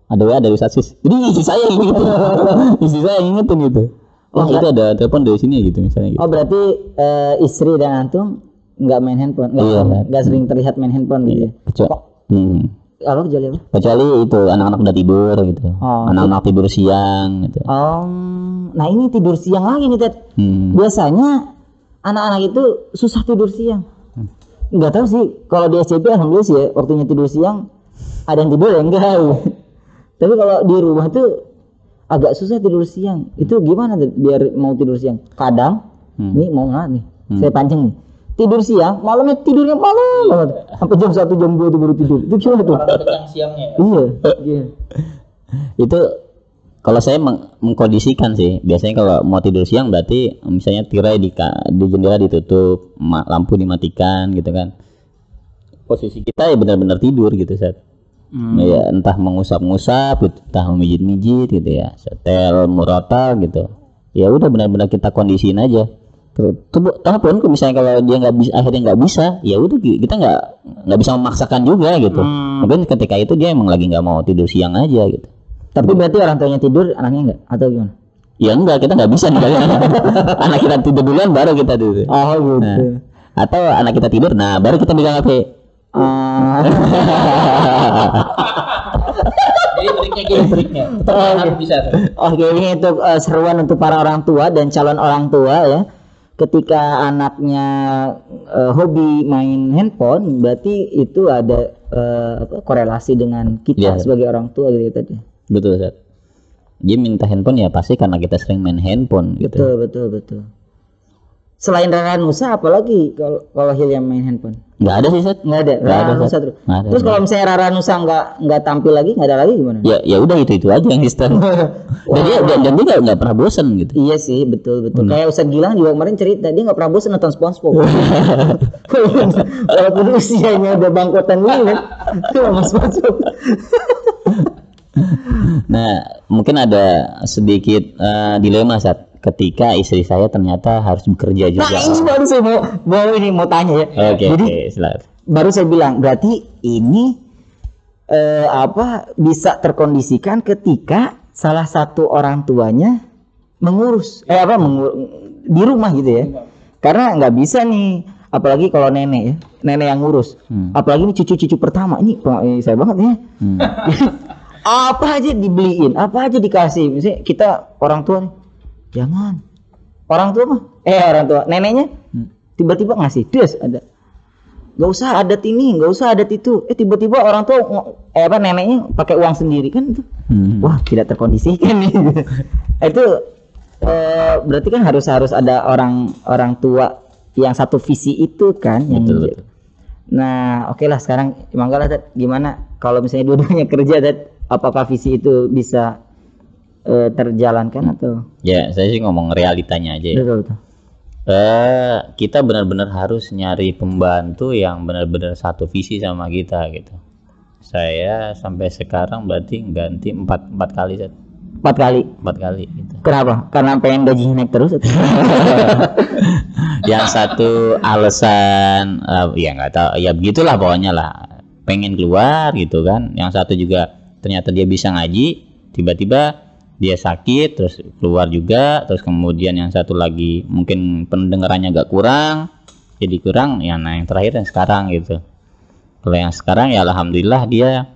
ada WA dari Sasis jadi istri saya yang ingetin istri saya yang ingetin gitu wah itu ada telepon dari sini gitu misalnya gitu. Oh berarti eh, istri dan antum nggak main handphone, nggak Iya. nggak sering terlihat main handphone gitu. ya? kecuali hmm. Apa kecuali apa? kecuali itu anak-anak udah tidur gitu Oh, anak-anak tidur siang gitu Oh, nah ini tidur siang lagi nih Ted. hmm. Biasanya anak-anak itu susah tidur siang. nggak tahu sih kalau di SCP alhamdulillah sih ya waktunya tidur siang ada yang tidur ya enggak tapi kalau di rumah tuh agak susah tidur siang. Itu gimana tuh biar mau tidur siang? Kadang Hmm. nih mau nggak nih? Saya pancing nih. Tidur siang malamnya tidurnya malam banget. Sampai jam satu jam dua tuh baru tidur. Itu gimana tuh? Siangnya. iya. Iya. Itu kalau saya meng- mengkondisikan sih. Biasanya kalau mau tidur siang berarti misalnya tirai di di jendela ditutup lampu dimatikan gitu kan. Posisi kita ya benar-benar tidur gitu saat ya entah mengusap-ngusap gitu, entah memijit-mijit gitu ya. Setel murotal gitu. Ya udah benar-benar kita kondisiin aja. Tuh, tuh, pun misalnya kalau dia nggak bisa akhirnya nggak bisa ya udah ki- kita nggak nggak bisa memaksakan juga gitu. Mungkin ketika itu dia emang lagi nggak mau tidur siang aja gitu. Tapi berarti orang tuanya tidur anaknya enggak atau gimana? Ya enggak, kita nggak bisa nih. Anak kita tidur duluan baru kita tidur. oh gitu. Nah, atau anak kita tidur, nah baru kita pegang HP. Ah. Jadi triknya gitu triknya. Harus bisa tuh. Oke, ini untuk eh, seruan untuk para orang tua dan calon orang tua ya. Ketika anaknya eh, hobi main handphone, berarti itu ada eh, apa, korelasi dengan kita Iya. sebagai orang tua gitu tadi. Betul, Ustaz. Dia minta handphone ya pasti karena kita sering main handphone gitu. Betul, betul, betul. Selain Rara Nusa, apalagi kalau kalau Hil yang main handphone? Nggak ada sih, Ustaz. Nggak ada. Nggak ada, Ustaz. Nggak ada, Terus kalau misalnya Rara Nusa nggak nggak tampil lagi, nggak ada lagi gimana? Ya ya udah itu itu aja yang Ustaz. dan dia dan, dan dia nggak- pernah bosan gitu. Iya sih, betul betul. Kayak Ustadz Gilang juga kemarin cerita dia nggak pernah bosan nonton SpongeBob. Walaupun usianya udah bangkotan ini kan, itu sama SpongeBob. Nah, mungkin ada sedikit eh, dilema saat ketika istri saya ternyata harus bekerja juga. Nah ini baru saya mau mau ini mau tanya ya. Oke, Jadi oke, silakan. baru saya bilang berarti ini eh, apa bisa terkondisikan ketika salah satu orang tuanya mengurus eh apa mengur- di rumah gitu ya. Karena nggak bisa nih apalagi kalau nenek ya nenek yang ngurus Hmm. apalagi ini cucu-cucu pertama ini pengalaman saya banget ya Hmm. apa aja dibeliin apa aja dikasih misalnya kita orang tua nih jangan. Orang tua mah? Eh orang tua. Neneknya? Hmm. tiba-tiba ngasih des ada. Nggak usah adat ini nggak usah adat itu. Eh tiba-tiba orang tua eh apa neneknya pakai uang sendiri kan itu. Hmm. wah tidak terkondisikan nih. Itu eh, berarti kan harus harus ada orang orang tua yang satu visi itu kan yang Betul, betul. Nah, oke lah sekarang Manggala gimana? Kalau misalnya dua-duanya kerja Tat, apakah visi itu bisa eh, terjalankan atau Ya, saya sih ngomong realitanya aja ya. betul betul. Eh, kita benar-benar harus nyari pembantu yang benar-benar satu visi sama kita gitu. Saya sampai sekarang berarti ganti empat empat kali Zat. Empat kali. empat kali gitu. Kenapa? Karena pengen gajinya naik terus yang satu alasan eh, ya nggak tahu ya begitulah pokoknya lah pengen keluar gitu kan yang satu juga ternyata dia bisa ngaji tiba-tiba dia sakit terus keluar juga terus kemudian yang satu lagi mungkin pendengarannya agak kurang jadi kurang ya nah yang terakhir yang sekarang gitu. Kalau yang sekarang ya alhamdulillah dia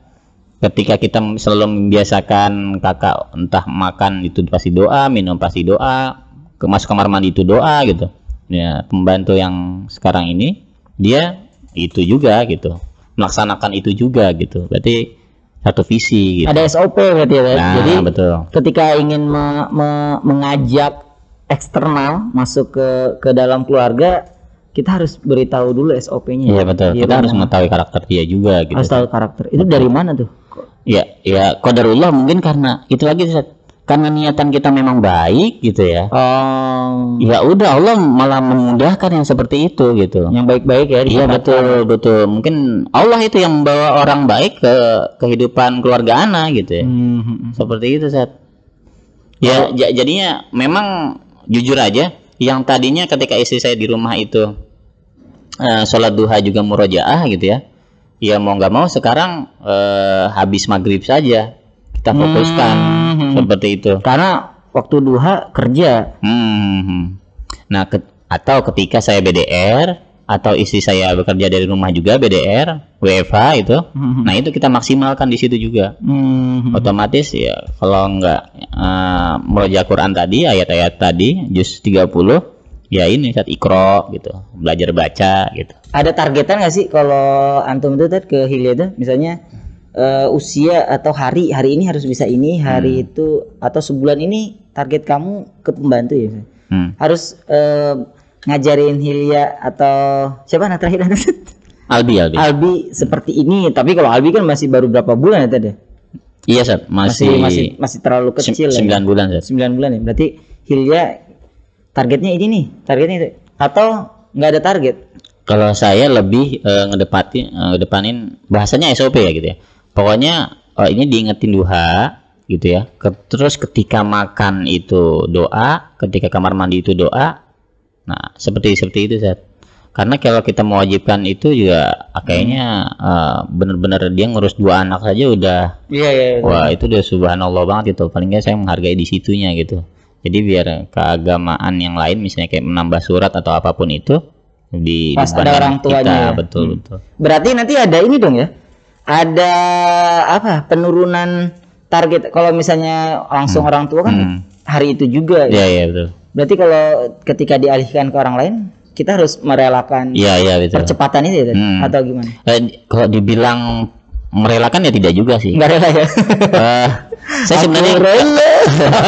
ketika kita selalu membiasakan kakak entah makan itu pasti doa minum pasti doa ke masuk kamar mandi itu doa gitu. Ya pembantu yang sekarang ini dia itu juga gitu melaksanakan itu juga gitu. Berarti satu visi gitu ada SOP berarti ya. Nah Jadi betul ketika ingin me- me- mengajak eksternal masuk ke ke dalam keluarga, kita harus beritahu dulu SOP-nya. iya betul kita kan? harus mengetahui karakter dia juga gitu harus tahu karakter. Itu dari mana tuh? ya ya qadarullah mungkin karena itu lagi Ustaz. Karena niatan kita memang baik gitu ya Oh, ya udah Allah malah memudahkan yang seperti itu gitu yang baik-baik ya. Iya betul betul. Mungkin Allah itu yang membawa orang baik ke kehidupan keluarga ana gitu ya. Hmm. Seperti itu Sat. Ya ja- jadinya memang jujur aja yang tadinya ketika istri saya di rumah itu eh, sholat duha juga murojaah gitu ya. Ya mau nggak mau sekarang eh, habis maghrib saja kita fokuskan Hmm. seperti itu. Karena waktu duha kerja. Hmm. Nah, ke- atau ketika saya BDR atau istri saya bekerja dari rumah juga BDR, WFH itu. Hmm. Nah, itu kita maksimalkan di situ juga. Hmm. Otomatis ya kalau enggak uh, meroja Quran tadi, ayat-ayat tadi juz 30 ya ini saat ikro gitu belajar baca gitu Ada targetan nggak sih kalau antum itu ke Hilya itu misalnya eh, usia atau hari hari ini harus bisa ini, hari itu atau sebulan ini target kamu ke pembantu ya? hmm. Harus eh, ngajarin Hilya atau siapa nah terakhir Albi Albi Albi seperti ini, tapi kalau Albi kan masih baru berapa bulan ya tadi? iya Sat. Masih masih masih masih terlalu kecil ya. sembilan bulan Sat. 9 bulan ya. Berarti Hilya targetnya ini nih, targetnya itu atau nggak ada target? kalau saya lebih eh, ngedepatin eh, ngedepanin bahasanya SOP ya gitu ya pokoknya eh, ini diingetin duha gitu ya Ke- terus ketika makan itu doa ketika kamar mandi itu doa nah seperti seperti itu Sat. karena kalau kita mewajibkan itu juga kayaknya eh, bener-bener dia ngurus dua anak saja udah Iya iya. Wah itu udah subhanallah banget itu paling nggak saya menghargai di situnya gitu jadi biar keagamaan yang lain misalnya kayak menambah surat atau apa pun itu di Pas ada orang kita, tuanya ya. betul betul Berarti nanti ada ini dong ya. Ada apa? Penurunan target kalau misalnya langsung orang tua kan Hmm. hari itu juga. iya iya betul Berarti kalau ketika dialihkan ke orang lain, kita harus merelakan iya iya betul percepatan itu ya? Hmm. atau gimana? Eh, kalau dibilang merelakan ya tidak juga sih Enggak rela ya. Eh, saya Aku sebenarnya rela.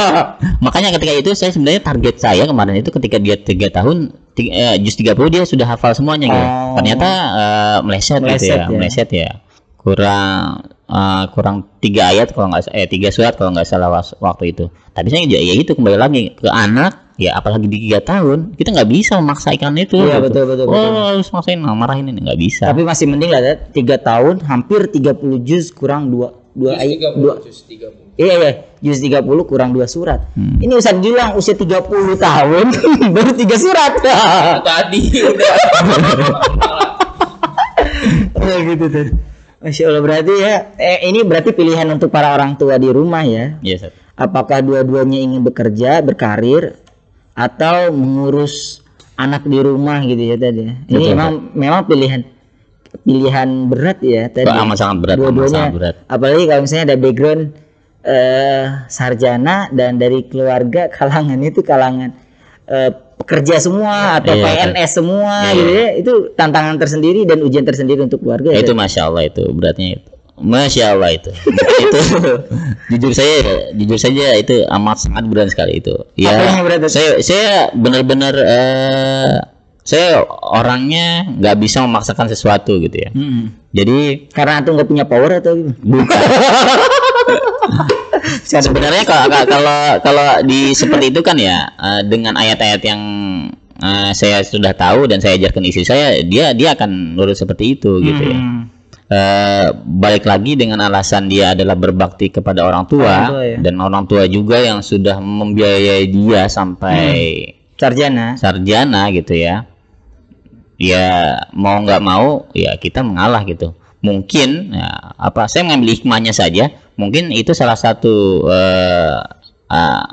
makanya ketika itu saya sebenarnya target saya kemarin itu ketika dia tiga tahun ti- eh, jus 30 dia sudah hafal semuanya gitu. Oh. Ternyata eh, meleset, gitu Meleset ya, ya. meleset ya. Kurang eh, kurang tiga ayat kalau nggak eh tiga surat kalau nggak salah was- waktu itu. Tapi saya ya ya itu kembali lagi ke anak ya apalagi di tiga tahun kita nggak bisa memaksakan itu. Iya, gitu. betul, betul, Oh betul. harus maksain nah, marahin ini nggak bisa. Tapi masih mending lah tiga tahun hampir 30 juz kurang dua dua ayat dua Iya iya, juz 30 kurang dua surat. Hmm. Ini Ustaz bilang usia 30 tahun baru tiga surat. Tadi udah. oh gitu tuh. Masya Allah berarti ya, eh, ini berarti pilihan untuk para orang tua di rumah ya. Iya, Sat. Apakah dua-duanya ingin bekerja, berkarir, atau mengurus anak di rumah gitu ya tadi. ya. Ini Betul, memang memang pilihan pilihan berat ya tadi. Amat sangat berat, Dua-duanya. sangat berat. Apalagi kalau misalnya ada background eh, sarjana dan dari keluarga kalangan itu kalangan eh, pekerja semua atau Iya, PNS semua Iya. gitu ya. Itu tantangan tersendiri dan ujian tersendiri untuk keluarga. ya, itu Tadi. masya Allah itu beratnya itu masya Allah itu itu jujur saya jujur saja itu amat sangat berat sekali itu Apa ya yang berat? saya saya benar-benar eh, saya orangnya nggak bisa memaksakan sesuatu gitu ya Mm-mm. jadi Karena antum nggak punya power atau bukan sebenarnya kalau kalau kalau di seperti itu kan ya eh, dengan ayat-ayat yang eh, saya sudah tahu dan saya ajarkan istri saya dia dia akan nurut seperti itu gitu ya Hmm. Eh, balik lagi dengan alasan dia adalah berbakti kepada orang tua, Orang tua, ya. dan orang tua juga yang sudah membiayai dia sampai Sarjana. sarjana gitu ya ya mau nggak mau ya kita mengalah gitu mungkin ya, apa saya mengambil hikmahnya saja mungkin itu salah satu eh, ah,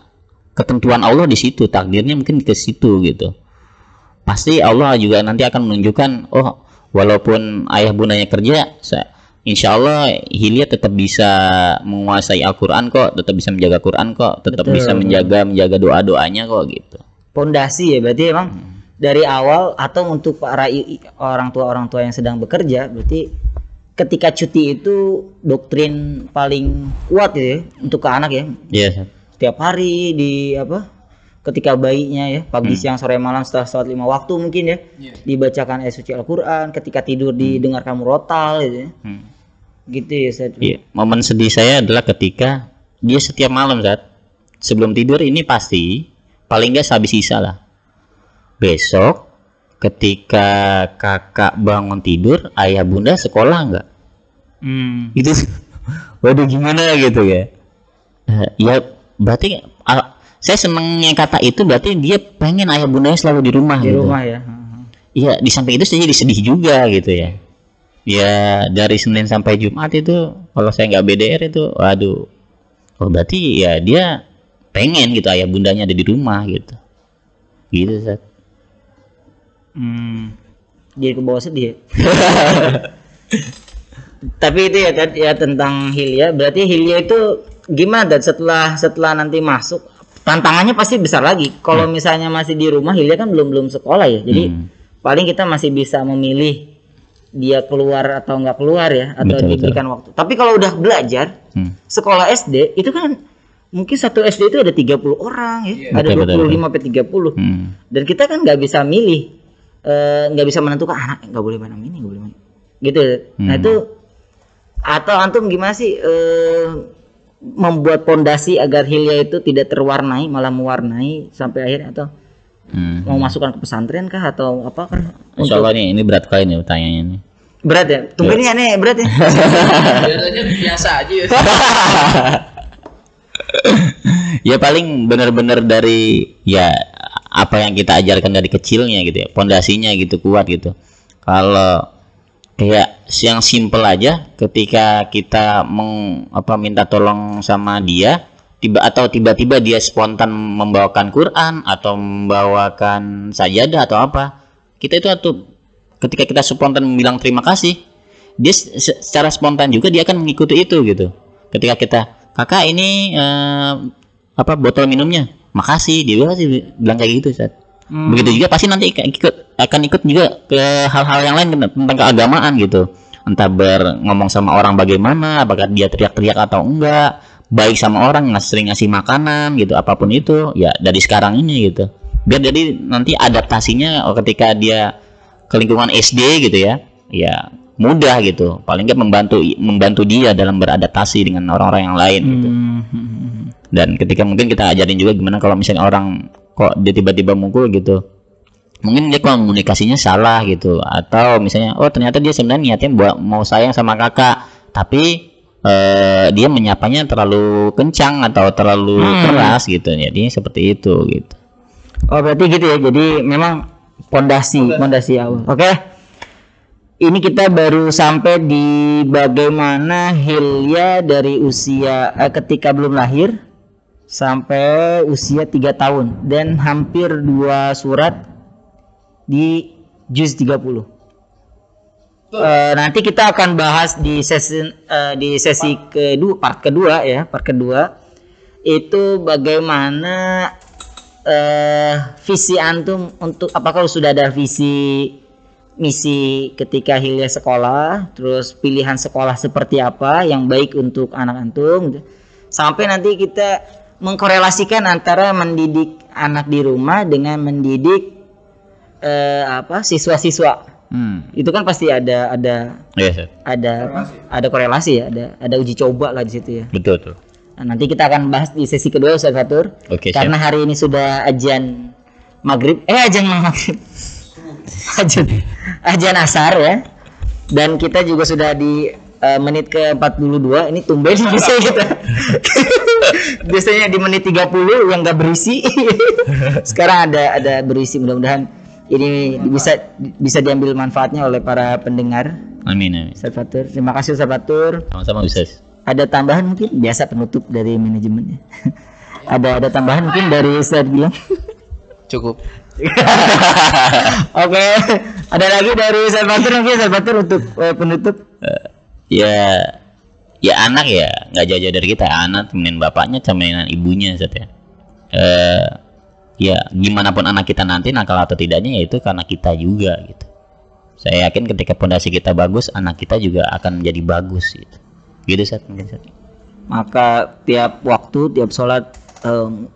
ketentuan Allah di situ takdirnya mungkin ke situ gitu. Pasti Allah juga nanti akan menunjukkan oh walaupun ayah bundanya kerja sa- insya Allah Hilya tetap bisa menguasai Al-Quran kok tetap bisa menjaga Quran kok tetap Betul, bisa menjaga menjaga doa doanya kok gitu. Pondasi ya berarti emang dari awal atau untuk para orang tua orang tua yang sedang bekerja berarti ketika cuti itu doktrin paling kuat ya untuk ke anak ya Iya, setiap hari di apa ketika bayinya ya pagi siang sore malam setelah sholat lima waktu mungkin ya dibacakan ayat suci Al-Quran ketika tidur didengarkan murotal gitu ya Hmm. gitu ya Ustaz. Iya, momen sedih saya adalah ketika dia setiap malam saat sebelum tidur ini pasti paling nggak sehabis sisa lah. Besok ketika kakak bangun tidur, ayah bunda sekolah nggak? Hmm. Itu waduh gimana gitu ya. Eh, ya berarti ah, saya senengnya kata itu berarti dia pengen ayah bundanya selalu di rumah di gitu. rumah ya Iya, di samping itu saya jadi sedih juga gitu ya. Ya dari Senin sampai Jumat itu kalau saya nggak BDR itu, waduh, oh berarti ya dia pengen gitu ayah bundanya ada di rumah gitu. Gitu Sat. Hmm. Jadi ke bawah sedih. ya? Tapi itu ya Ted, ya tentang Hilya. Berarti Hilya itu gimana Ted, setelah setelah nanti masuk tantangannya pasti besar lagi. Kalau misalnya masih di rumah Hilya kan belum belum sekolah ya. Jadi Hmm. paling kita masih bisa memilih dia keluar atau nggak keluar ya atau Betul, diberikan waktu. Tapi kalau udah belajar Hmm. sekolah SD itu kan mungkin satu SD itu ada 30 orang ya, ada Betul, betul, 25 sampai 30. Hmm. Dan kita kan nggak bisa milih eh, nggak bisa menentukan anak nggak boleh main ini, nggak boleh main. Gitu. Nah, Hmm. itu atau antum gimana sih eh, membuat pondasi agar Hilya itu tidak terwarnai malah mewarnai sampai akhirnya atau Hmm. mau masukkan ke pesantren kah atau apa kan Insya Allah nih ini berat kali nih pertanyaannya nih. berat ya tunggu ini aneh berat ya Biasanya biasa aja ya. ya paling benar-benar dari ya apa yang kita ajarkan dari kecilnya gitu ya pondasinya gitu kuat gitu kalau kayak yang simple aja. Ketika kita meng, apa minta tolong sama dia tiba atau tiba-tiba dia spontan membawakan Quran atau membawakan sajadah atau apa kita itu atau ketika kita spontan bilang terima kasih dia se- se- secara spontan juga dia akan mengikuti itu gitu. Ketika kita kakak ini eh, apa botol minumnya? Makasih dia bilang kayak gitu Ustaz. Begitu juga pasti nanti ikut, akan ikut juga ke hal-hal yang lain tentang keagamaan gitu. Entah ber ngomong sama orang bagaimana apakah dia teriak-teriak atau enggak baik sama orang nggak sering ngasih makanan gitu apa pun itu ya dari sekarang ini gitu. Biar jadi nanti adaptasinya oh, ketika dia ke lingkungan SD gitu ya ya mudah gitu. Paling nggak membantu membantu dia dalam beradaptasi dengan orang-orang yang lain gitu. Hmm. dan ketika mungkin kita ajarin juga gimana kalau misalnya orang kok dia tiba-tiba mukul gitu. Mungkin dia komunikasinya salah gitu. Atau misalnya oh ternyata dia sebenarnya niatnya buat mau sayang sama kakak. Tapi eh, dia menyapanya terlalu kencang atau terlalu keras gitu. Jadi seperti itu gitu. Oh berarti gitu ya. Jadi memang pondasi, pondasi awal. Oke. Ini kita baru sampai di bagaimana Hilya dari usia eh, ketika belum lahir sampai usia tiga tahun dan hampir dua surat di juz 30. Eh, nanti kita akan bahas di sesi eh, di sesi kedua part kedua ya part kedua itu bagaimana eh visi antum untuk apakah sudah ada visi misi ketika Hilya sekolah terus pilihan sekolah seperti apa yang baik untuk anak antum gitu. sampai nanti kita mengkorelasikan antara mendidik anak di rumah dengan mendidik eh, apa siswa-siswa hmm. itu kan pasti ada ada Iya, Ustaz. ada ada korelasi ya ada ada uji coba lah di situ ya betul tuh Nah, nanti kita akan bahas di sesi kedua Ustaz Fatur. Oke, Karena hari ini sudah ajian maghrib, eh ajian maghrib, ajian, ajian asar ya. Dan kita juga sudah di eh, menit ke 42 ini tumben biasanya kita. biasanya di menit 30 yang gak berisi. Sekarang ada ada berisi. Mudah-mudahan ini bisa bisa diambil manfaatnya oleh para pendengar. amin amin. Ustaz Fatur. Terima kasih Ustaz Fatur. Sama-sama Ustaz. Ada tambahan mungkin? Biasa penutup dari manajemennya. Ada ada tambahan mungkin dari Ustaz bilang Cukup. oke. Ada lagi dari Ustaz mungkin? Ustaz untuk eh, penutup. Ya ya anak ya nggak jauh-jauh dari kita. Anak temenin bapaknya temenin ibunya Ustaz ya. Eh ya gimana pun anak kita nanti nakal atau tidaknya ya itu karena kita juga gitu. Saya yakin ketika pondasi kita bagus anak kita juga akan menjadi bagus gitu. Gitu Ustaz mungkin Ustaz. maka tiap waktu tiap sholat em,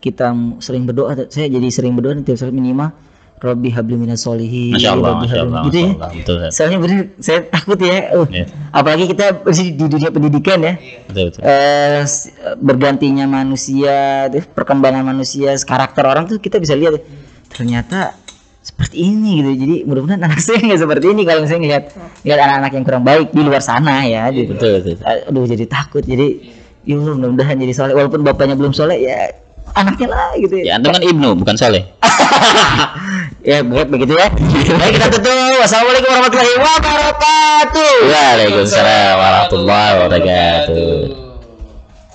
kita sering berdoa saya jadi sering berdoa tiap sholat minimal Robbi habli minas solihin Masya Allah, Masya Allah, gitu ya betul Ustaz. soalnya bener saya takut ya uh, Iya. apalagi kita di dunia pendidikan ya betul betul eh s- bergantinya manusia, perkembangan manusia, karakter orang tuh kita bisa lihat ternyata seperti ini gitu. Jadi mudah-mudahan anak saya nggak seperti ini kalau misalnya ngelihat lihat anak-anak yang kurang baik di luar sana ya. Gitu. betul betul Aduh jadi takut. Jadi ya mudah-mudahan jadi soleh walaupun bapaknya belum soleh ya anaknya lah gitu ya antum kan ibnu bukan soleh ya buat begitu ya. Baik kita tutup. Wassalamualaikum warahmatullahi wabarakatuh. Waalaikumsalam warahmatullahi wabarakatuh